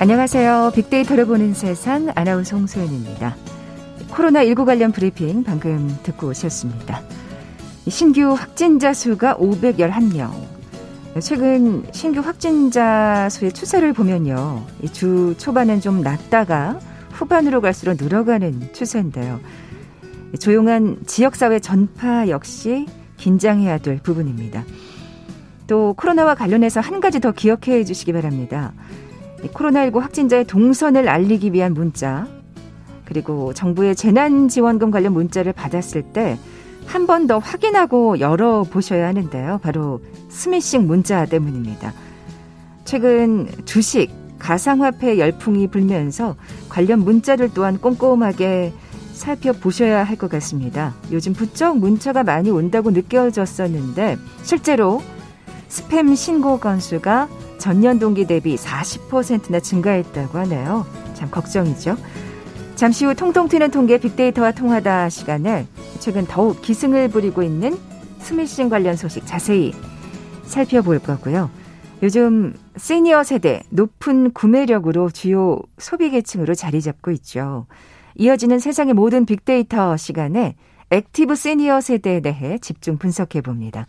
안녕하세요. 빅데이터를 보는 세상 아나운서 홍소연입니다. 코로나19 관련 브리핑 방금 듣고 오셨습니다. 신규 확진자 수가 511명. 최근 신규 확진자 수의 추세를 보면요. 주 초반엔 좀 낮다가 후반으로 갈수록 늘어가는 추세인데요. 조용한 지역사회 전파 역시 긴장해야 될 부분입니다. 또 코로나와 관련해서 한 가지 더 기억해 주시기 바랍니다. 코로나19 확진자의 동선을 알리기 위한 문자, 그리고 정부의 재난지원금 관련 문자를 받았을 때 한 번 더 확인하고 열어보셔야 하는데요. 바로 스미싱 문자 때문입니다. 최근 주식, 가상화폐 열풍이 불면서 관련 문자를 또한 꼼꼼하게 살펴보셔야 할 것 같습니다. 요즘 부쩍 문자가 많이 온다고 느껴졌었는데 실제로 스팸 신고 건수가 전년 동기 대비 40%나 증가했다고 하네요. 참 걱정이죠. 잠시 후 통통 튀는 통계 빅데이터와 통하다 시간에 최근 더욱 기승을 부리고 있는 스미싱 관련 소식 자세히 살펴볼 거고요. 요즘 시니어 세대 높은 구매력으로 주요 소비 계층으로 자리 잡고 있죠. 이어지는 세상의 모든 빅데이터 시간에 active senior 세대에 대해 집중 분석해 봅니다.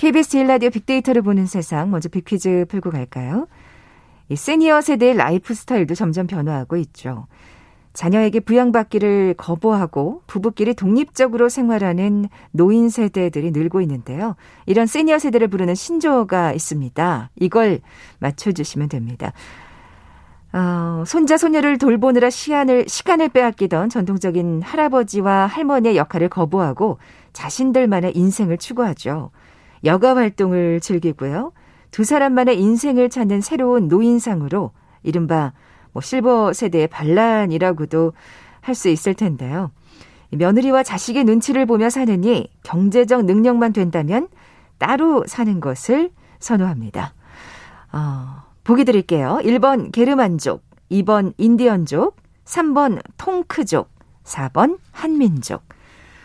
KBS 일라디오 빅데이터를 보는 세상 먼저 빅퀴즈 풀고 갈까요? 이 시니어 세대의 라이프 스타일도 점점 변화하고 있죠. 자녀에게 부양받기를 거부하고 부부끼리 독립적으로 생활하는 노인 세대들이 늘고 있는데요. 이런 시니어 세대를 부르는 신조어가 있습니다. 이걸 맞춰주시면 됩니다. 어, 손자 손녀를 돌보느라 시간을 시간을 빼앗기던 전통적인 할아버지와 할머니의 역할을 거부하고 자신들만의 인생을 추구하죠. 여가 활동을 즐기고요. 두 사람만의 인생을 찾는 새로운 노인상으로 이른바 뭐 실버 세대의 반란이라고도 할 수 있을 텐데요. 며느리와 자식의 눈치를 보며 사느니 경제적 능력만 된다면 따로 사는 것을 선호합니다. 어, 보기 드릴게요. 1번 게르만족, 2번 인디언족, 3번 통크족, 4번 한민족.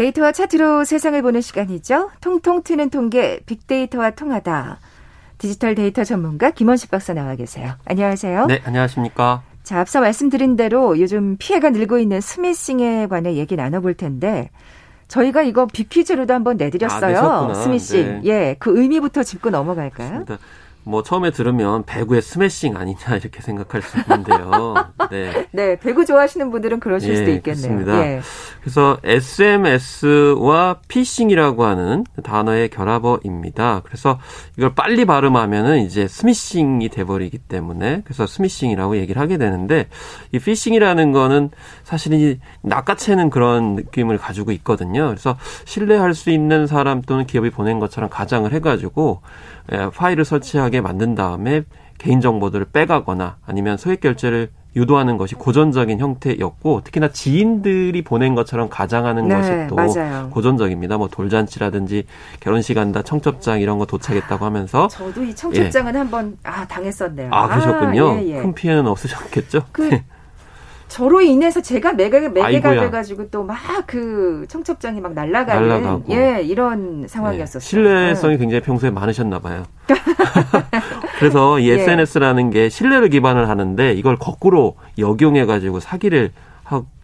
데이터와 차트로 세상을 보는 시간이죠. 통통 튀는 통계 빅데이터와 통하다. 디지털 데이터 전문가 김원식 박사 나와 계세요. 안녕하세요. 네, 안녕하십니까. 자, 앞서 말씀드린 대로 요즘 피해가 늘고 있는 스미싱에 관해 얘기 나눠볼 텐데 저희가 이거 빅퀴즈로도 한번 내드렸어요. 아, 스미싱. 네. 예, 그 의미부터 짚고 넘어갈까요? 맞습니다. 뭐 처음에 들으면 배구의 스매싱 아니냐 이렇게 생각할 수 있는데요. 네. 네, 배구 좋아하시는 분들은 그러실 예, 수도 있겠네요. 예. 그래서 SMS와 피싱이라고 하는 단어의 결합어입니다. 그래서 이걸 빨리 발음하면은 이제 스미싱이 돼버리기 때문에 그래서 스미싱이라고 얘기를 하게 되는데 이 피싱이라는 거는 사실은 낚아채는 그런 느낌을 가지고 있거든요. 그래서 신뢰할 수 있는 사람 또는 기업이 보낸 것처럼 가장을 해가지고 예, 파일을 설치하게 만든 다음에 개인정보들을 빼가거나 아니면 소액 결제를 유도하는 것이 고전적인 형태였고 특히나 지인들이 보낸 것처럼 가장하는 네, 것이 또 맞아요. 고전적입니다. 뭐 돌잔치라든지 결혼식 한다 청첩장 이런 거 도착했다고 하면서 저도 이 청첩장은 예. 한번 아 당했었네요. 아 그러셨군요. 아, 예, 예. 큰 피해는 없으셨겠죠? 그 네. 저로 인해서 제가 매개 매개가 돼가지고 또 막 그 청첩장이 막 날아가는 날아가고. 예 이런 상황이었었어요. 네. 신뢰성이 네. 굉장히 평소에 많으셨나 봐요. 그래서 이 SNS라는 예. 게 신뢰를 기반을 하는데 이걸 거꾸로 역용해 가지고 사기를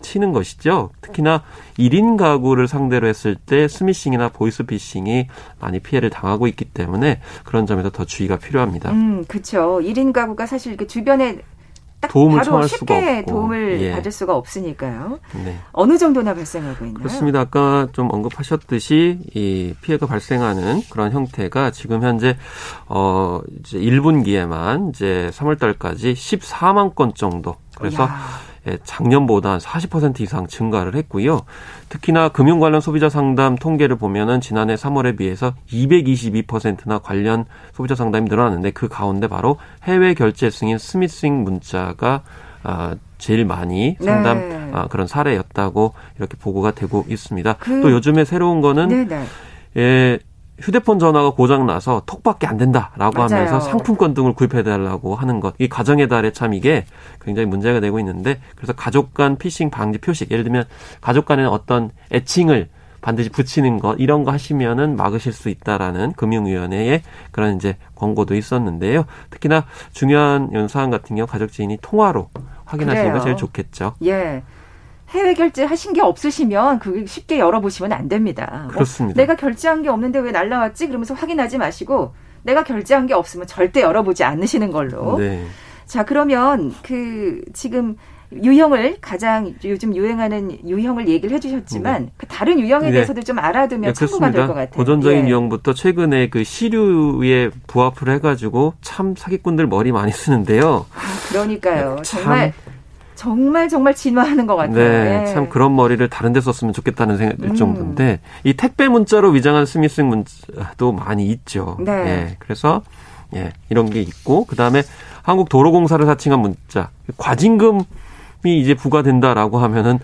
치는 것이죠. 특히나 1인 가구를 상대로 했을 때 스미싱이나 보이스피싱이 많이 피해를 당하고 있기 때문에 그런 점에서 더 주의가 필요합니다. 음, 그렇죠. 1인 가구가 사실 그 주변에 딱 도움을 바로 쉽게 도움을 예. 받을 수가 없으니까요. 네. 어느 정도나 발생하고 있나요? 그렇습니다. 아까 좀 언급하셨듯이 이 피해가 발생하는 그런 형태가 지금 현재 어 이제 1분기에만 이제 3월 달까지 14만 건 정도. 그래서 야. 예, 작년보다 40% 이상 증가를 했고요. 특히나 금융 관련 소비자 상담 통계를 보면은 지난해 3월에 비해서 222%나 관련 소비자 상담이 늘어났는데 그 가운데 바로 해외 결제 승인 스미싱 문자가 아, 제일 많이 상담 네. 아, 그런 사례였다고 이렇게 보고가 되고 있습니다. 그, 또 요즘에 새로운 거는 네네. 네. 예, 휴대폰 전화가 고장 나서 톡밖에 안 된다라고 맞아요. 하면서 상품권 등을 구입해 달라고 하는 것. 이 가정의 달에 참 이게 굉장히 문제가 되고 있는데 그래서 가족 간 피싱 방지 표식 예를 들면 가족 간에는 어떤 애칭을 반드시 붙이는 것 이런 거 하시면은 막으실 수 있다라는 금융위원회의 그런 이제 권고도 있었는데요. 특히나 중요한 사안 같은 경우 가족 지인이 통화로 확인하시는 게 제일 좋겠죠. 예. 해외 결제 하신 게 없으시면 그게 쉽게 열어보시면 안 됩니다. 뭐 그렇습니다. 뭐 내가 결제한 게 없는데 왜 날라왔지? 그러면서 확인하지 마시고 내가 결제한 게 없으면 절대 열어보지 않으시는 걸로. 네. 자 그러면 그 지금 유형을 가장 요즘 유행하는 유형을 얘기를 해주셨지만 네. 그 다른 유형에 네. 대해서도 좀 알아두면 네, 참고가 될 것 같아요. 고전적인 예. 유형부터 최근에 그 시류에 부합을 해가지고 참 사기꾼들 머리 많이 쓰는데요. 아, 그러니까요. 정말 정말 정말 진화하는 것 같아요. 네, 네. 참 그런 머리를 다른 데 썼으면 좋겠다는 생각이 들 음. 정도인데 이 택배 문자로 위장한 스미싱 문자도 많이 있죠. 네. 예, 그래서 예, 이런 게 있고 그다음에 한국 도로공사를 사칭한 문자 과징금이 이제 부과된다라고 하면은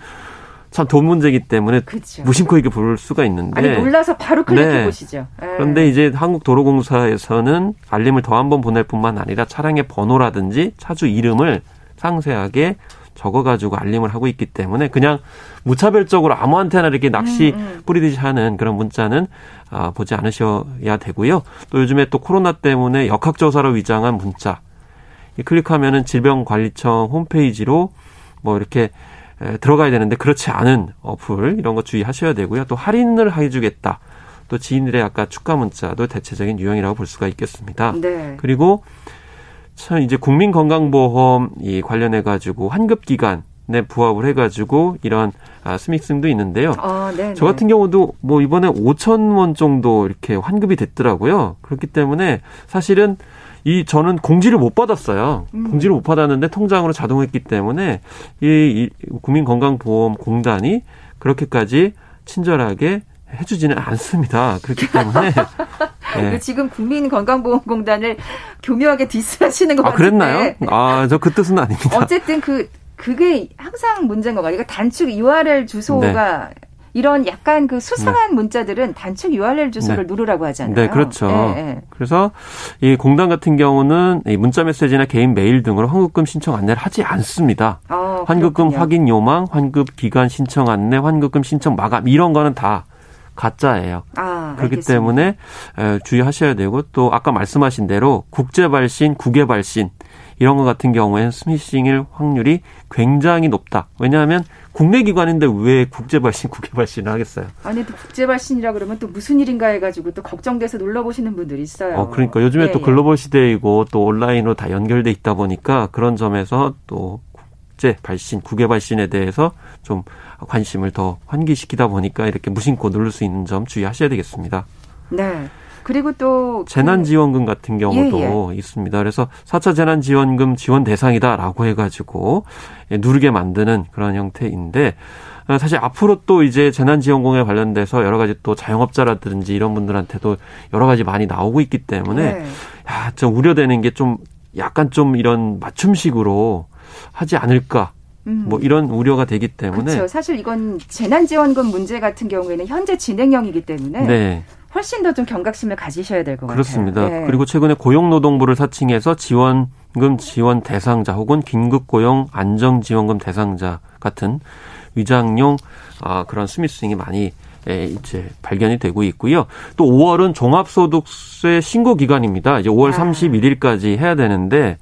참돈 문제이기 때문에 그렇죠. 무심코 이게 볼 수가 있는데 아니 놀라서 바로 클릭해 네. 보시죠. 네. 그런데 이제 한국도로공사에서는 알림을 더 한 번 보낼 뿐만 아니라 차량의 번호라든지 차주 이름을 상세하게 적어가지고 알림을 하고 있기 때문에 그냥 무차별적으로 아무한테나 이렇게 낚시 음, 음. 뿌리듯이 하는 그런 문자는 아, 보지 않으셔야 되고요. 또 요즘에 또 코로나 때문에 역학조사로 위장한 문자 클릭하면은 질병관리청 홈페이지로 뭐 이렇게 들어가야 되는데 그렇지 않은 어플 이런 거 주의하셔야 되고요. 또 할인을 해주겠다. 또 지인들의 아까 축하 문자도 대체적인 유형이라고 볼 수가 있겠습니다. 네. 그리고 참 이제 국민건강보험 이 관련해 가지고 환급 기간 에 부합을 해가지고 이런 아, 스믹싱도 있는데요. 아, 저 같은 경우도 뭐 이번에 5천 원 정도 이렇게 환급이 됐더라고요. 그렇기 때문에 사실은 이 저는 공지를 못 받았어요. 음. 공지를 못 받았는데 통장으로 자동했기 때문에 이, 이 국민건강보험공단이 그렇게까지 친절하게 해주지는 않습니다. 그렇기 때문에 네. 지금 국민건강보험공단을 교묘하게 디스하시는 것 아, 같은데. 그랬나요? 아, 저 그 뜻은 아닙니다. 어쨌든 그 그게 항상 문제인 것 같아요. 그러니까 단축 URL 주소가 네. 이런 약간 그 수상한 네. 문자들은 단축 URL 주소를 네. 누르라고 하잖아요. 네, 그렇죠. 네, 네. 그래서 이 공단 같은 경우는 이 문자 메시지나 개인 메일 등으로 환급금 신청 안내를 하지 않습니다. 어, 환급금 그렇군요. 확인 요망, 환급 기간 신청 안내, 환급금 신청 마감 이런 거는 다 가짜예요. 아, 그렇기 알겠습니다. 때문에 주의하셔야 되고 또 아까 말씀하신 대로 국제 발신, 국외 발신 이런 것 같은 경우에는 스미싱일 확률이 굉장히 높다. 왜냐하면 국내 기관인데 왜 국제 발신, 국외 발신을 하겠어요? 아니, 또 국제 발신이라 그러면 또 무슨 일인가 해가지고 또 걱정돼서 눌러보시는 분들이 있어요. 어, 그러니까 요즘에 예, 또 예. 글로벌 시대이고 또 온라인으로 다 연결돼 있다 보니까 그런 점에서 또 국제 발신, 국외 발신에 대해서 좀 관심을 더 환기시키다 보니까 이렇게 무심코 누를 수 있는 점 주의하셔야 되겠습니다. 네. 그리고 또 재난지원금 같은 경우도 예, 예. 있습니다. 그래서 4차 재난지원금 지원 대상이다라고 해가지고 예, 누르게 만드는 그런 형태인데 어, 사실 앞으로 또 이제 재난지원금에 관련돼서 여러 가지 또 자영업자라든지 이런 분들한테도 여러 가지 많이 나오고 있기 때문에 네. 야, 좀 우려되는 게 좀 약간 좀 이런 맞춤식으로 하지 않을까 음. 뭐 이런 우려가 되기 때문에 그렇죠. 사실 이건 재난지원금 문제 같은 경우에는 현재 진행형이기 때문에 네. 훨씬 더 좀 경각심을 가지셔야 될 것 같아요. 그렇습니다. 네. 그리고 최근에 고용노동부를 사칭해서 지원금 지원 대상자 혹은 긴급고용 안정지원금 대상자 같은 위장용 아, 그런 스미스윙이 많이 예, 이제 발견이 되고 있고요. 또 5월은 종합소득세 신고 기간입니다. 이제 5월 아. 31일까지 해야 되는데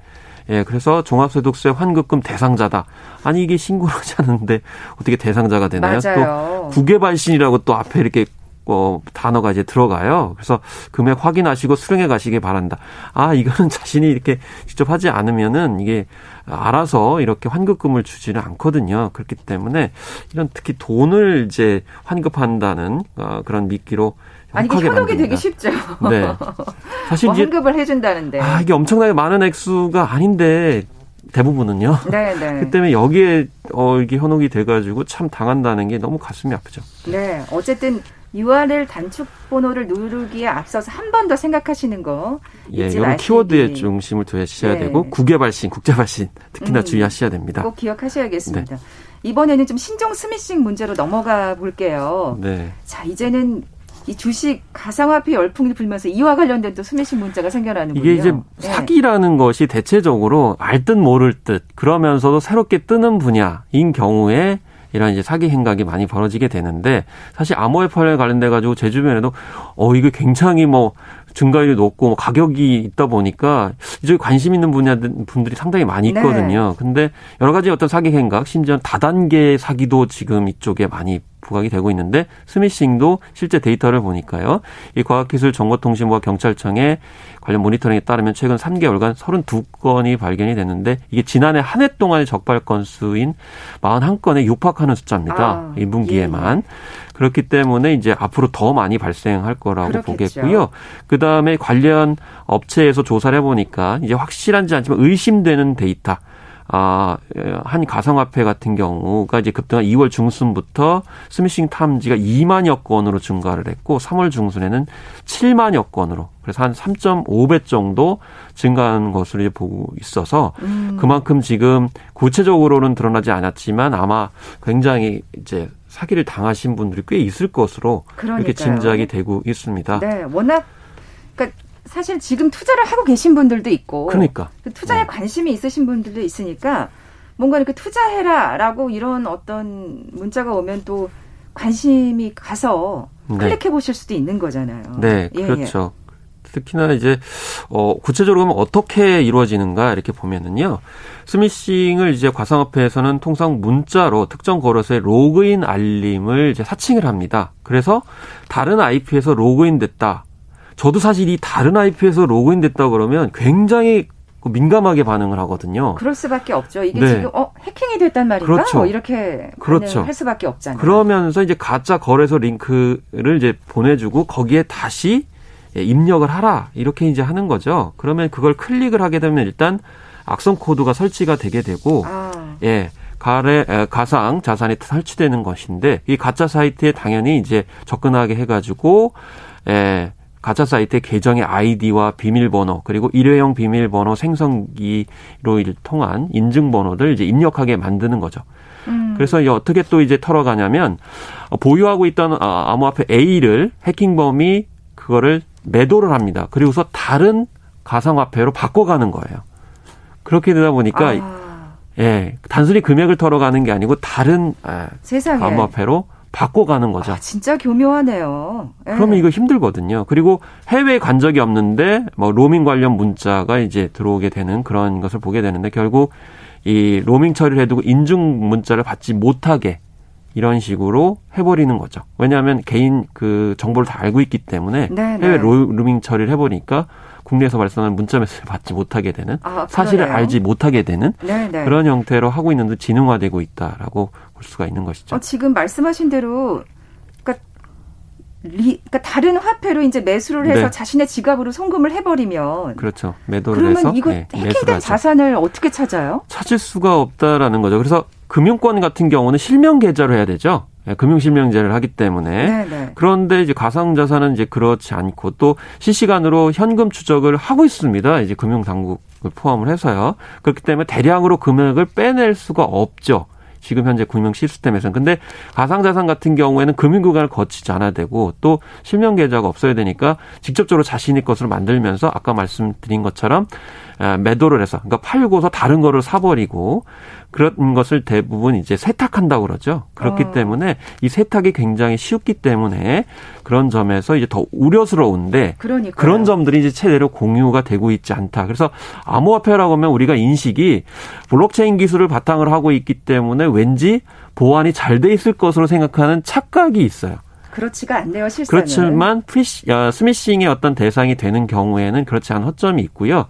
예, 그래서 종합소득세 환급금 대상자다. 아니 이게 신고를 하지 않는데 어떻게 대상자가 되나요? 맞아요. 또 국외 발신이라고 또 앞에 이렇게 어, 단어가 이제 들어가요. 그래서 금액 확인하시고 수령해 가시기 바란다. 아, 이거는 자신이 이렇게 직접 하지 않으면은 이게 알아서 이렇게 환급금을 주지는 않거든요. 그렇기 때문에 이런 특히 돈을 이제 환급한다는 어, 그런 미끼로 아니 이게 현혹이 되게 쉽죠. 네. 사실 뭐 환급을 해준다는데. 아 이게 엄청나게 많은 액수가 아닌데 대부분은요. 네, 네. 그 때문에 여기에 어 이게 현혹이 돼가지고 참 당한다는 게 너무 가슴이 아프죠. 네, 어쨌든 URL 단축 번호를 누르기에 앞서서 한 번 더 생각하시는 거. 예, 이런 키워드에 중심을 두셔야 네. 되고 국외 발신, 국제 발신 특히나 음, 주의하셔야 됩니다. 꼭 기억하셔야겠습니다. 네. 이번에는 좀 신종 스미싱 문제로 넘어가 볼게요. 네. 자, 이제는 이 주식 가상화폐 열풍이 불면서 이와 관련된 또 스매싱 문자가 생겨나는군요. 이게 이제 네. 사기라는 것이 대체적으로 알 듯 모를 듯 그러면서도 새롭게 뜨는 분야인 경우에 이런 이제 사기 행각이 많이 벌어지게 되는데 사실 암호화폐에 관련돼 가지고 제 주변에도 어 이게 굉장히 뭐 증가율이 높고 뭐 가격이 있다 보니까 이쪽에 관심 있는 분야 분들이 상당히 많이 네. 있거든요. 네. 근데 여러 가지 어떤 사기 행각 심지어 다단계 사기도 지금 이쪽에 많이 부각이 되고 있는데 스미싱도 실제 데이터를 보니까요. 이 과학기술정보통신부와 경찰청의 관련 모니터링에 따르면 최근 3개월간 32건이 발견이 됐는데 이게 지난해 한 해 동안의 적발 건수인 41건에 육박하는 숫자입니다. 아, 1분기에만. 예. 그렇기 때문에 이제 앞으로 더 많이 발생할 거라고 그렇겠죠. 보겠고요. 그 다음에 관련 업체에서 조사를 해보니까 이제 확실한지 않지만 의심되는 데이터 아, 한 가상화폐 같은 경우가 이제 급등한 2월 중순부터 스미싱 탐지가 2만여 건으로 증가를 했고 3월 중순에는 7만여 건으로 그래서 한 3.5배 정도 증가한 것으로 이제 보고 있어서 음. 그만큼 지금 구체적으로는 드러나지 않았지만 아마 굉장히 이제 사기를 당하신 분들이 꽤 있을 것으로 그러니까요. 이렇게 짐작이 되고 있습니다. 네, 워낙 그러니까 사실 지금 투자를 하고 계신 분들도 있고 그러니까 그 투자에 네. 관심이 있으신 분들도 있으니까 뭔가 이렇게 투자해라라고 이런 어떤 문자가 오면 또 관심이 가서 네. 클릭해 보실 수도 있는 거잖아요. 네, 예, 예. 그렇죠. 예. 특히나 이제 어 구체적으로 보면 어떻게 이루어지는가 이렇게 보면은요. 스미싱을 이제 과상화폐에서는 통상 문자로 특정 거래소에 로그인 알림을 이제 사칭을 합니다. 그래서 다른 IP에서 로그인 됐다. 저도 사실 이 다른 IP에서 로그인 됐다 그러면 굉장히 민감하게 반응을 하거든요. 그럴 수밖에 없죠. 이게 네. 지금 어 해킹이 됐단 말인가? 그렇죠. 뭐 이렇게 그렇죠. 할 수밖에 없잖아요. 그러면서 이제 가짜 거래소 링크를 이제 보내주고 거기에 다시 입력을 하라 이렇게 이제 하는 거죠. 그러면 그걸 클릭을 하게 되면 일단 악성 코드가 설치가 되게 되고 아. 예. 가래 가상 자산이 설치되는 것인데 이 가짜 사이트에 당연히 이제 접근하게 해가지고 예, 가짜 사이트의 계정의 아이디와 비밀번호 그리고 일회용 비밀번호 생성기로 통한 인증번호를 이제 입력하게 만드는 거죠. 음. 그래서 어떻게 또 이제 털어가냐면 보유하고 있던 아, 암호화폐 A를 해킹범이 그거를 매도를 합니다. 그리고서 다른 가상화폐로 바꿔가는 거예요. 그렇게 되다 보니까 아. 예 단순히 금액을 털어가는 게 아니고 다른 아, 세상에. 암호화폐로 바꿔가는 거죠. 아, 진짜 교묘하네요. 네. 그러면 이거 힘들거든요. 그리고 해외 간 적이 없는데 뭐 로밍 관련 문자가 이제 들어오게 되는 그런 것을 보게 되는데 결국 이 로밍 처리를 해두고 인증 문자를 받지 못하게 이런 식으로 해버리는 거죠. 왜냐하면 개인 그 정보를 다 알고 있기 때문에 네네. 해외 로밍 처리를 해보니까 국내에서 발생하는 문자 메시지를 받지 못하게 되는 아, 사실을 알지 못하게 되는 네네. 그런 형태로 하고 있는데 진흥화되고 있다라고 볼 수가 있는 것이죠. 어, 지금 말씀하신 대로 그러니까, 리, 그러니까 다른 화폐로 이제 매수를 해서 네. 자신의 지갑으로 송금을 해버리면 그렇죠. 매도를 그러면 해서 이거 네, 해킹된 자산을 어떻게 찾아요? 찾을 수가 없다라는 거죠. 그래서 금융권 같은 경우는 실명 계좌로 해야 되죠. 예, 금융실명제를 하기 때문에 네네. 네. 그런데 이제 가상자산은 이제 그렇지 않고 또 실시간으로 현금 추적을 하고 있습니다. 이제 금융당국을 포함을 해서요. 그렇기 때문에 대량으로 금액을 빼낼 수가 없죠. 지금 현재 금융 시스템에서는. 근데 가상자산 같은 경우에는 금융기관을 거치지 않아야 되고 또 실명 계좌가 없어야 되니까 직접적으로 자신의 것으로 만들면서 아까 말씀드린 것처럼 매도를 해서 그러니까 팔고서 다른 거를 사버리고 그런 것을 대부분 이제 세탁한다고 그러죠. 그렇기 어. 때문에 이 세탁이 굉장히 쉽기 때문에 그런 점에서 이제 더 우려스러운데 그러니까요. 그런 점들이 이제 최대로 공유가 되고 있지 않다. 그래서 암호화폐라고 하면 우리가 인식이 블록체인 기술을 바탕으로 하고 있기 때문에 왠지 보안이 잘 돼 있을 것으로 생각하는 착각이 있어요. 그렇지가 않네요, 실상은. 그렇지만 프리시, 아, 스미싱의 어떤 대상이 되는 경우에는 그렇지 않은 허점이 있고요.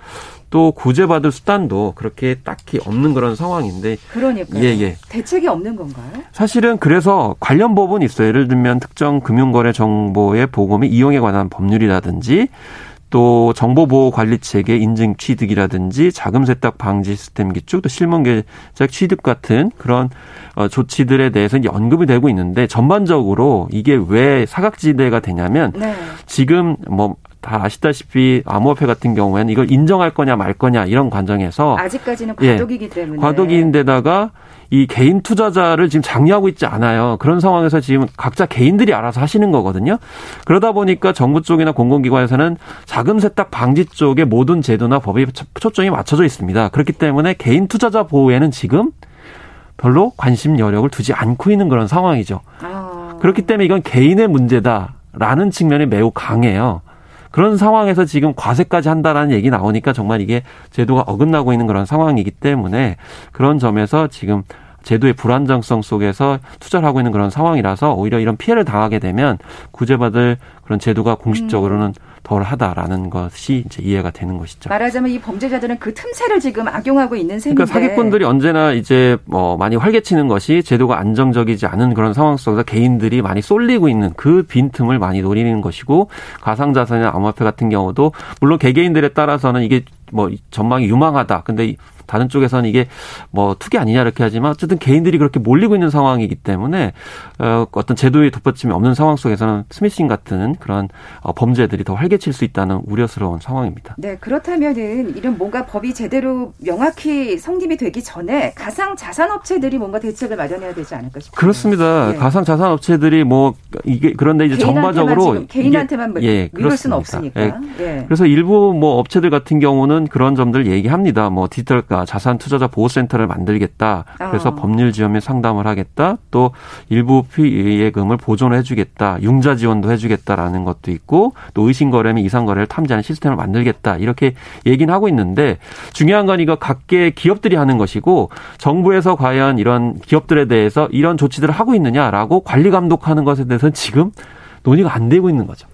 또 구제받을 수단도 그렇게 딱히 없는 그런 상황인데. 그러니까요. 예, 예. 대책이 없는 건가요? 사실은 그래서 관련 법은 있어요. 예를 들면 특정 금융거래 정보의 보고 및 이용에 관한 법률이라든지 또 정보보호관리체계 인증 취득이라든지 자금 세탁 방지 시스템 기축 또 실문 계좌 취득 같은 그런 어, 조치들에 대해서 연금이 되고 있는데 전반적으로 이게 왜 사각지대가 되냐면 네. 지금 뭐 다 아시다시피 암호화폐 같은 경우에는 이걸 인정할 거냐 말 거냐 이런 과정에서 아직까지는 과도기이기 예, 때문에 과도기인데다가 이 개인 투자자를 지금 장려하고 있지 않아요. 그런 상황에서 지금 각자 개인들이 알아서 하시는 거거든요. 그러다 보니까 정부 쪽이나 공공기관에서는 자금 세탁 방지 쪽에 모든 제도나 법이 초점이 맞춰져 있습니다. 그렇기 때문에 개인 투자자 보호에는 지금 별로 관심 여력을 두지 않고 있는 그런 상황이죠. 아. 그렇기 때문에 이건 개인의 문제다 라는 측면이 매우 강해요. 그런 상황에서 지금 과세까지 한다라는 얘기 나오니까 정말 이게 제도가 어긋나고 있는 그런 상황이기 때문에 그런 점에서 지금 제도의 불안정성 속에서 투자를 하고 있는 그런 상황이라서 오히려 이런 피해를 당하게 되면 구제받을 그런 제도가 공식적으로는 음. 덜하다라는 것이 이제 이해가 되는 것이죠. 말하자면 이 범죄자들은 그 틈새를 지금 악용하고 있는 셈인데. 그러니까 사기꾼들이 언제나 이제 뭐 많이 활개치는 것이 제도가 안정적이지 않은 그런 상황 속에서 개인들이 많이 쏠리고 있는 그 빈틈을 많이 노리는 것이고 가상자산이나 암호화폐 같은 경우도 물론 개개인들에 따라서는 이게 뭐 전망이 유망하다. 근데 다른 쪽에서는 이게 뭐 투기 아니냐 이렇게 하지만 어쨌든 개인들이 그렇게 몰리고 있는 상황이기 때문에 어, 어떤 제도의 덧받침이 없는 상황 속에서는 스미싱 같은 그런 어, 범죄들이 더 활개칠 수 있다는 우려스러운 상황입니다. 네, 그렇다면은 이런 뭔가 법이 제대로 명확히 성립이 되기 전에 가상 자산 업체들이 뭔가 대책을 마련해야 되지 않을까 싶습니다. 그렇습니다. 네. 가상 자산 업체들이 뭐 이게 그런데 이제 전반적으로 개인한테만 이게, 예, 미룰 수는 없으니까. 예. 예. 그래서 일부 뭐 업체들 같은 경우는 그런 점들 얘기합니다. 뭐 디지털 자산 투자자 보호센터를 만들겠다. 그래서 어. 법률 지원에 상담을 하겠다. 또 일부 피해금을 보존을 해주겠다. 융자 지원도 해 주겠다라는 것도 있고 또 의심 거래면 이상 거래를 탐지하는 시스템을 만들겠다. 이렇게 얘기는 하고 있는데 중요한 건 이거 각계 기업들이 하는 것이고 정부에서 과연 이런 기업들에 대해서 이런 조치들을 하고 있느냐라고 관리 감독하는 것에 대해서는 지금 논의가 안 되고 있는 거죠.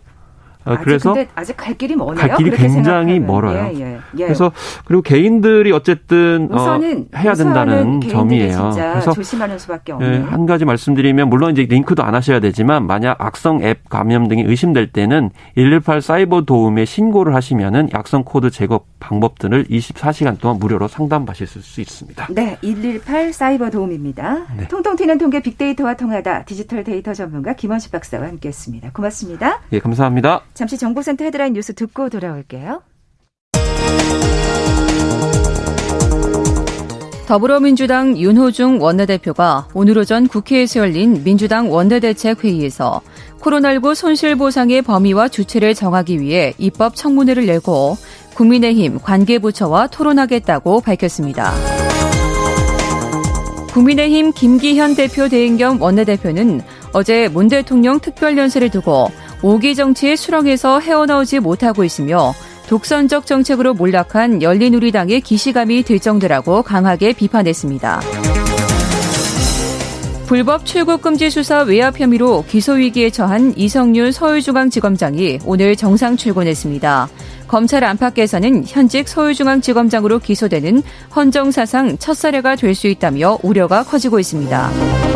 아, 그래서 아직, 아직 갈 길이 멀어요. 갈 길이 굉장히 생각하면. 멀어요. 예, 예, 예. 그래서 그리고 개인들이 어쨌든 우선은, 어, 해야 된다는 점이에요. 그래서 조심하는 수밖에 없네요. 예, 한 가지 말씀드리면 물론 이제 링크도 안 하셔야 되지만 만약 악성 앱 감염 등이 의심될 때는 118 사이버 도움에 신고를 하시면은 악성 코드 제거 방법들을 24시간 동안 무료로 상담받으실 수 있습니다. 네, 118 사이버 도움입니다. 네. 통통 튀는 통계 빅데이터와 통하다 디지털 데이터 전문가 김원식 박사와 함께했습니다. 고맙습니다. 예, 감사합니다. 잠시 정보센터 헤드라인 뉴스 듣고 돌아올게요. 더불어민주당 윤호중 원내대표가 오늘 오전 국회에서 열린 민주당 원내대책회의에서 코로나19 손실보상의 범위와 주체를 정하기 위해 입법 청문회를 열고 국민의힘 관계부처와 토론하겠다고 밝혔습니다. 국민의힘 김기현 대표 대행 겸 원내대표는 어제 문 대통령 특별연설을 두고 오기 정치의 수렁에서 헤어나오지 못하고 있으며 독선적 정책으로 몰락한 열린우리당의 기시감이 들 정도라고 강하게 비판했습니다. 불법 출국 금지 수사 외압 혐의로 기소 위기에 처한 이성윤 서울중앙지검장이 오늘 정상 출근했습니다. 검찰 안팎에서는 현직 서울중앙지검장으로 기소되는 헌정사상 첫 사례가 될 수 있다며 우려가 커지고 있습니다.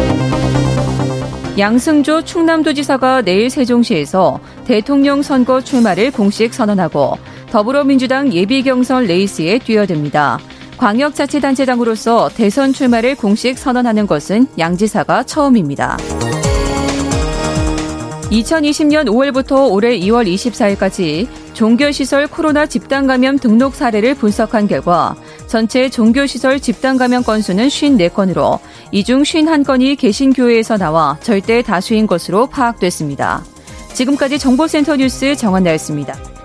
양승조 충남도지사가 내일 세종시에서 대통령 선거 출마를 공식 선언하고 더불어민주당 예비경선 레이스에 뛰어듭니다. 광역자치단체장으로서 대선 출마를 공식 선언하는 것은 양 지사가 처음입니다. 2020년 5월부터 올해 2월 24일까지 종교시설 코로나 집단 감염 등록 사례를 분석한 결과 전체 종교시설 집단 감염 건수는 54건으로 이 중 51건이 개신교회에서 나와 절대 다수인 것으로 파악됐습니다. 지금까지 정보센터 뉴스 정한나였습니다.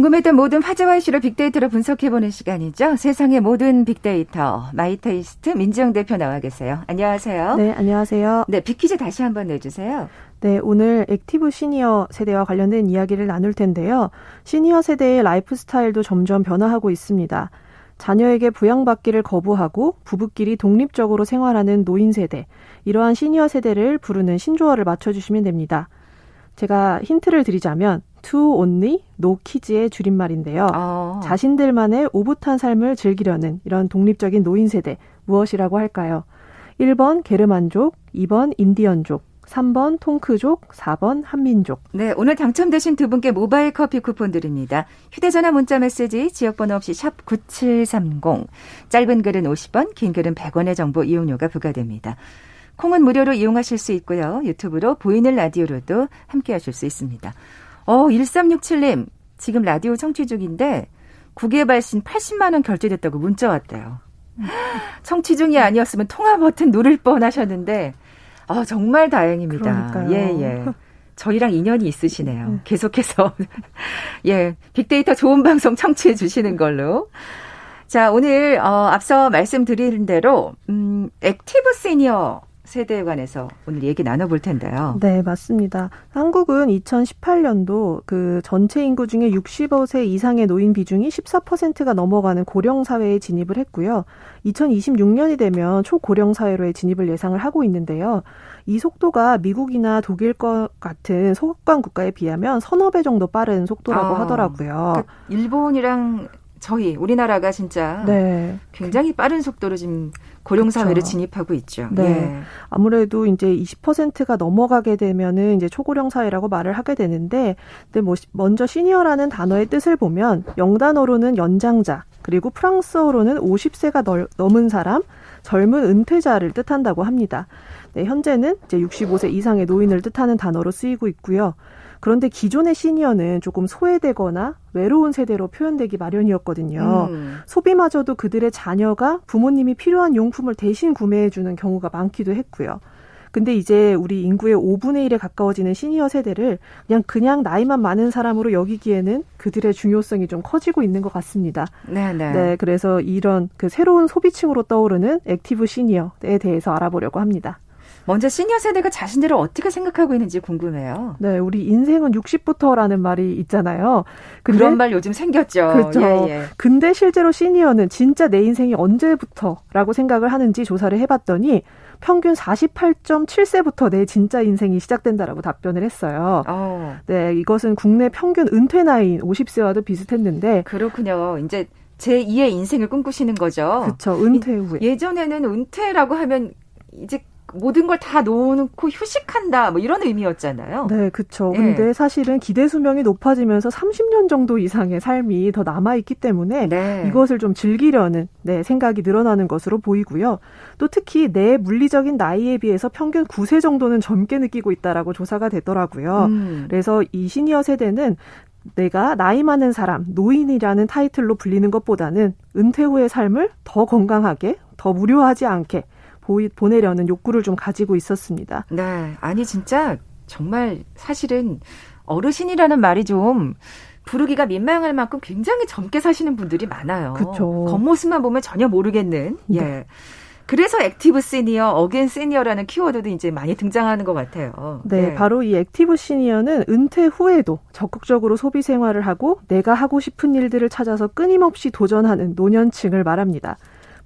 궁금했던 모든 화제와 이슈를 빅데이터로 분석해보는 시간이죠. 세상의 모든 빅데이터 마이테이스트 민지영 대표 나와 계세요. 안녕하세요. 네, 안녕하세요. 네, 빅퀴즈 다시 한번 내주세요. 네, 오늘 active senior 세대와 관련된 이야기를 나눌 텐데요. 시니어 세대의 라이프 스타일도 점점 변화하고 있습니다. 자녀에게 부양받기를 거부하고 부부끼리 독립적으로 생활하는 노인 세대, 이러한 시니어 세대를 부르는 신조어를 맞춰주시면 됩니다. 제가 힌트를 드리자면 to only, no kids의 줄임말인데요. 어. 자신들만의 오붓한 삶을 즐기려는 이런 독립적인 노인 세대 무엇이라고 할까요? 1번 게르만족, 2번 인디언족, 3번 통크족, 4번 한민족. 네, 오늘 당첨되신 두 분께 모바일 커피 쿠폰 드립니다. 휴대전화 문자 메시지 지역번호 없이 샵 9730. 짧은 글은 50원, 긴 글은 100원의 정보 이용료가 부과됩니다. 콩은 무료로 이용하실 수 있고요. 유튜브로 보이는 라디오로도 함께 하실 수 있습니다. 어, 1367님. 지금 라디오 청취 중인데 국외 발신 80만 원 결제됐다고 문자 왔대요. 청취 중이 아니었으면 통화 버튼 누를 뻔 하셨는데 아, 정말 다행입니다. 그러니까요. 예, 예. 저희랑 인연이 있으시네요. 네. 계속해서 예, 빅데이터 좋은 방송 청취해 주시는 걸로. 자, 오늘 어 앞서 말씀드린 대로 음 active senior 세대에 관해서 오늘 얘기 나눠볼 텐데요. 네, 맞습니다. 한국은 2018년도 그 전체 인구 중에 65세 이상의 노인 비중이 14%가 넘어가는 고령 사회에 진입을 했고요. 2026년이 되면 초고령 사회로의 진입을 예상을 하고 있는데요. 이 속도가 미국이나 독일 것 같은 서구권 국가에 비하면 서너 배 정도 빠른 속도라고 아, 하더라고요. 그 일본이랑 저희 우리나라가 진짜 네. 굉장히 빠른 속도로 지금 고령 사회를 그렇죠. 진입하고 있죠. 네. 예. 아무래도 이제 20%가 넘어가게 되면은 이제 초고령 사회라고 말을 하게 되는데 근데 뭐 먼저 시니어라는 단어의 뜻을 보면 영단어로는 연장자 그리고 프랑스어로는 50세가 넘은 사람, 젊은 은퇴자를 뜻한다고 합니다. 네, 현재는 이제 65세 이상의 노인을 뜻하는 단어로 쓰이고 있고요. 그런데 기존의 시니어는 조금 소외되거나 외로운 세대로 표현되기 마련이었거든요. 음. 소비마저도 그들의 자녀가 부모님이 필요한 용품을 대신 구매해주는 경우가 많기도 했고요. 근데 이제 우리 인구의 5분의 1에 가까워지는 시니어 세대를 그냥 그냥 나이만 많은 사람으로 여기기에는 그들의 중요성이 좀 커지고 있는 것 같습니다. 네, 네. 네, 그래서 이런 그 새로운 소비층으로 떠오르는 active senior에 대해서 알아보려고 합니다. 먼저 시니어 세대가 자신들을 어떻게 생각하고 있는지 궁금해요. 네, 우리 인생은 60부터라는 말이 있잖아요. 근데, 그런 말 요즘 생겼죠. 그렇죠. 예, 예. 근데 실제로 시니어는 진짜 내 인생이 언제부터라고 생각을 하는지 조사를 해봤더니 평균 48.7세부터 내 진짜 인생이 시작된다라고 답변을 했어요. 어. 네, 이것은 국내 평균 은퇴 나이인 50세와도 비슷했는데 그렇군요. 이제 제 2의 인생을 꿈꾸시는 거죠. 그렇죠. 은퇴 후에. 예전에는 은퇴라고 하면 이제 모든 걸 다 놓고 휴식한다 뭐 이런 의미였잖아요. 네, 그렇죠. 네. 근데 사실은 기대 수명이 높아지면서 30년 정도 이상의 삶이 더 남아 있기 때문에 네. 이것을 좀 즐기려는 네, 생각이 늘어나는 것으로 보이고요. 또 특히 내 물리적인 나이에 비해서 평균 9세 정도는 젊게 느끼고 있다라고 조사가 되더라고요. 음. 그래서 이 시니어 세대는 내가 나이 많은 사람, 노인이라는 타이틀로 불리는 것보다는 은퇴 후의 삶을 더 건강하게, 더 무료하지 않게 보이, 보내려는 욕구를 좀 가지고 있었습니다. 네. 아니, 진짜 정말 사실은 어르신이라는 말이 좀 부르기가 민망할 만큼 굉장히 젊게 사시는 분들이 많아요. 그렇죠. 겉모습만 보면 전혀 모르겠는. 네. 예. 그래서 active senior, again senior라는 키워드도 이제 많이 등장하는 것 같아요. 네, 네, 바로 이 active senior는 은퇴 후에도 적극적으로 소비 생활을 하고 내가 하고 싶은 일들을 찾아서 끊임없이 도전하는 노년층을 말합니다.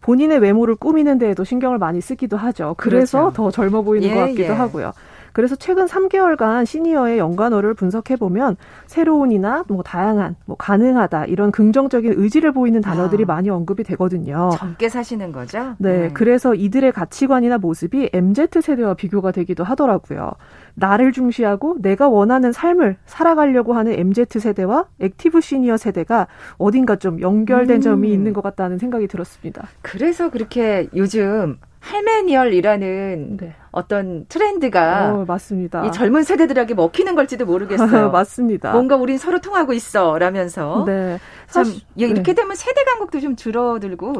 본인의 외모를 꾸미는 데에도 신경을 많이 쓰기도 하죠. 그래서 그렇죠. 더 젊어 보이는 예, 것 같기도 예. 하고요. 그래서 최근 3개월간 시니어의 연관어를 분석해 보면 새로운이나 뭐 다양한, 뭐 가능하다 이런 긍정적인 의지를 보이는 단어들이 아, 많이 언급이 되거든요. 젊게 사시는 거죠? 네, 네, 그래서 이들의 가치관이나 모습이 MZ 세대와 비교가 되기도 하더라고요. 나를 중시하고 내가 원하는 삶을 살아가려고 하는 MZ 세대와 액티브 시니어 세대가 어딘가 좀 연결된 음. 점이 있는 것 같다는 생각이 들었습니다. 그래서 그렇게 요즘 할메니얼이라는 네. 어떤 트렌드가 어, 맞습니다. 이 젊은 세대들에게 먹히는 걸지도 모르겠어요. 맞습니다. 뭔가 우린 서로 통하고 있어 라면서 네. 참 사실, 이렇게 네. 되면 세대 간극도 좀 줄어들고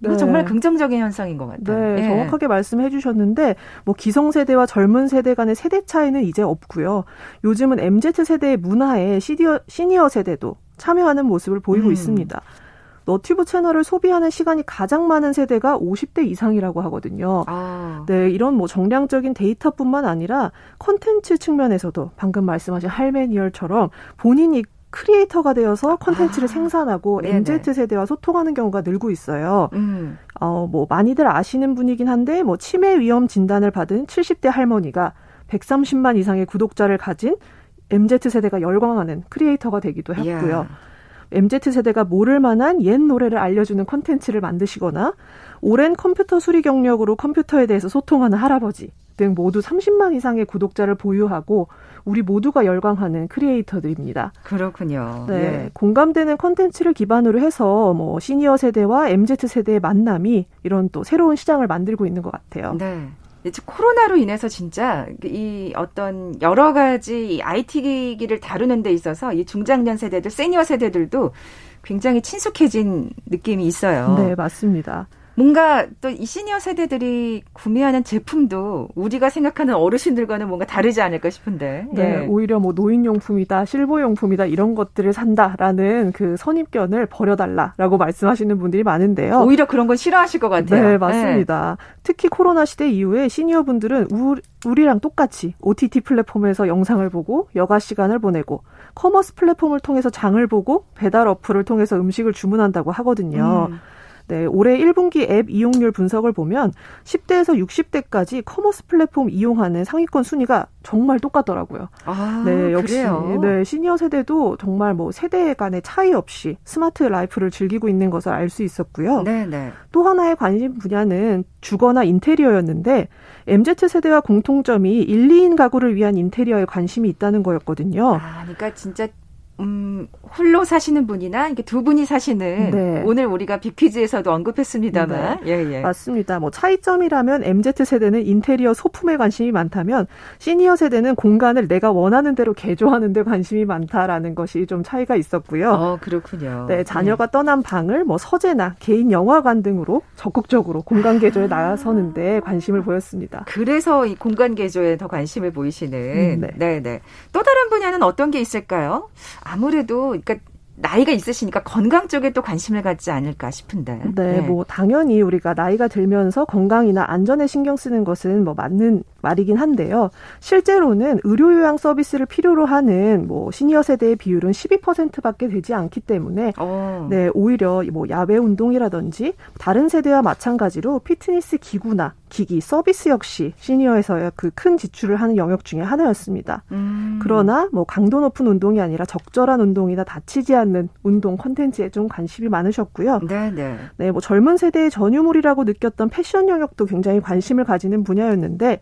이거 네. 정말 긍정적인 현상인 것 같아요. 네, 네. 정확하게 말씀해 주셨는데 뭐 기성세대와 젊은 세대 간의 세대 차이는 이제 없고요. 요즘은 MZ 세대의 문화에 시니어, 시니어 세대도 참여하는 모습을 보이고 음. 있습니다. 너튜브 채널을 소비하는 시간이 가장 많은 세대가 50대 이상이라고 하거든요. 아. 네, 이런 뭐 정량적인 데이터뿐만 아니라 컨텐츠 측면에서도 방금 말씀하신 할매니얼처럼 본인이 크리에이터가 되어서 컨텐츠를 아. 생산하고 네네. MZ 세대와 소통하는 경우가 늘고 있어요. 음. 어, 뭐 많이들 아시는 분이긴 한데 뭐 치매 위험 진단을 받은 70대 할머니가 130만 이상의 구독자를 가진 MZ 세대가 열광하는 크리에이터가 되기도 했고요. 야. MZ세대가 모를 만한 옛 노래를 알려주는 컨텐츠를 만드시거나 오랜 컴퓨터 수리 경력으로 컴퓨터에 대해서 소통하는 할아버지 등 모두 30만 이상의 구독자를 보유하고 우리 모두가 열광하는 크리에이터들입니다. 그렇군요. 네. 예. 공감되는 컨텐츠를 기반으로 해서 뭐 시니어 세대와 MZ 세대의 만남이 이런 또 새로운 시장을 만들고 있는 것 같아요. 네. 코로나로 인해서 진짜 이 어떤 여러 가지 IT 기기를 다루는 데 있어서 이 중장년 세대들, 세니어 세대들도 굉장히 친숙해진 느낌이 있어요. 네, 맞습니다. 뭔가 또 이 시니어 세대들이 구매하는 제품도 우리가 생각하는 어르신들과는 뭔가 다르지 않을까 싶은데. 네, 예. 오히려 뭐 노인용품이다, 실버용품이다 이런 것들을 산다라는 그 선입견을 버려달라라고 말씀하시는 분들이 많은데요. 오히려 그런 건 싫어하실 것 같아요. 네, 맞습니다. 예. 특히 코로나 시대 이후에 시니어분들은 우리랑 똑같이 OTT 플랫폼에서 영상을 보고 여가 시간을 보내고 커머스 플랫폼을 통해서 장을 보고 배달 어플을 통해서 음식을 주문한다고 하거든요. 음. 네, 올해 1분기 앱 이용률 분석을 보면 10대에서 60대까지 커머스 플랫폼 이용하는 상위권 순위가 정말 똑같더라고요. 아, 네, 역시 그래요? 네, 시니어 세대도 정말 뭐 세대 간의 차이 없이 스마트 라이프를 즐기고 있는 것을 알 수 있었고요. 네, 네. 또 하나의 관심 분야는 주거나 인테리어였는데 MZ 세대와 공통점이 1, 2인 가구를 위한 인테리어에 관심이 있다는 거였거든요. 아, 그러니까 진짜 음, 홀로 사시는 분이나 이렇게 두 분이 사시는 네. 오늘 우리가 비퀴즈에서도 언급했습니다만 네. 예, 예. 맞습니다. 뭐 차이점이라면 MZ 세대는 인테리어 소품에 관심이 많다면 시니어 세대는 공간을 내가 원하는 대로 개조하는 데 관심이 많다라는 것이 좀 차이가 있었고요. 어, 그렇군요. 네, 자녀가 네. 떠난 방을 뭐 서재나 개인 영화관 등으로 적극적으로 공간 개조에 아. 나서는데 관심을 보였습니다. 그래서 이 공간 개조에 더 관심을 보이시는 음, 네. 네, 네. 또 다른 분야는 어떤 게 있을까요? 아무래도 그러니까 나이가 있으시니까 건강 쪽에 또 관심을 갖지 않을까 싶은데. 네, 네, 뭐 당연히 우리가 나이가 들면서 건강이나 안전에 신경 쓰는 것은 뭐 맞는 말이긴 한데요. 실제로는 의료 요양 서비스를 필요로 하는 뭐 시니어 세대의 비율은 12%밖에 되지 않기 때문에 어. 네, 오히려 뭐 야외 운동이라든지 다른 세대와 마찬가지로 피트니스 기구나 기기 서비스 역시 시니어에서의 그큰 지출을 하는 영역 중에 하나였습니다. 음. 그러나 뭐 강도 높은 운동이 아니라 적절한 운동이나 다치지 않는 운동 콘텐츠에 좀 관심이 많으셨고요. 네, 네. 네, 뭐 젊은 세대의 전유물이라고 느꼈던 패션 영역도 굉장히 관심을 가지는 분야였는데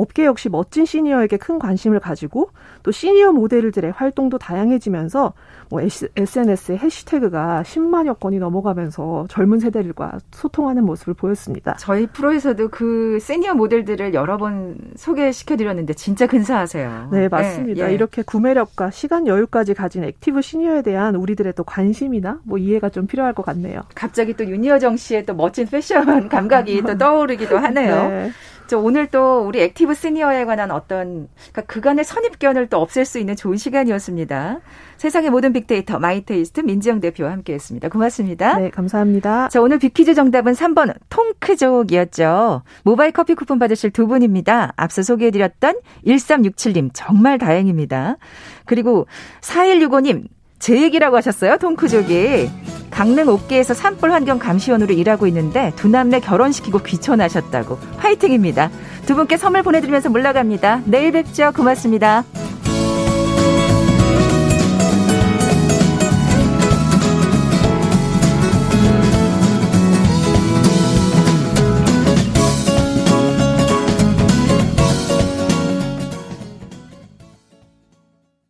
업계 역시 멋진 시니어에게 큰 관심을 가지고 또 시니어 모델들의 활동도 다양해지면서 뭐 SNS의 해시태그가 10만여 건이 넘어가면서 젊은 세대들과 소통하는 모습을 보였습니다. 저희 프로에서도 그 시니어 모델들을 여러 번 소개시켜 드렸는데 진짜 근사하세요. 네, 맞습니다. 네, 예. 이렇게 구매력과 시간 여유까지 가진 액티브 시니어에 대한 우리들의 또 관심이나 뭐 이해가 좀 필요할 것 같네요. 갑자기 또 윤여정 씨의 또 멋진 패션 감각이 또 떠오르기도 하네요. 네. 저 오늘 또 우리 액티브 시니어에 관한 어떤 그러니까 그간의 선입견을 또 없앨 수 있는 좋은 시간이었습니다. 세상의 모든 빅데이터 마이테이스트 민지영 대표와 함께했습니다. 고맙습니다. 네, 감사합니다. 자, 오늘 빅퀴즈 정답은 3번 통크족이었죠. 모바일 커피 쿠폰 받으실 두 분입니다. 앞서 소개해드렸던 1367님 정말 다행입니다. 그리고 4165님 제 얘기라고 하셨어요. 통크족이. 강릉 옥계에서 산불 환경 감시원으로 일하고 있는데 두 남매 결혼시키고 귀촌하셨다고. 화이팅입니다. 두 분께 선물 보내드리면서 물러갑니다. 내일 뵙죠. 고맙습니다.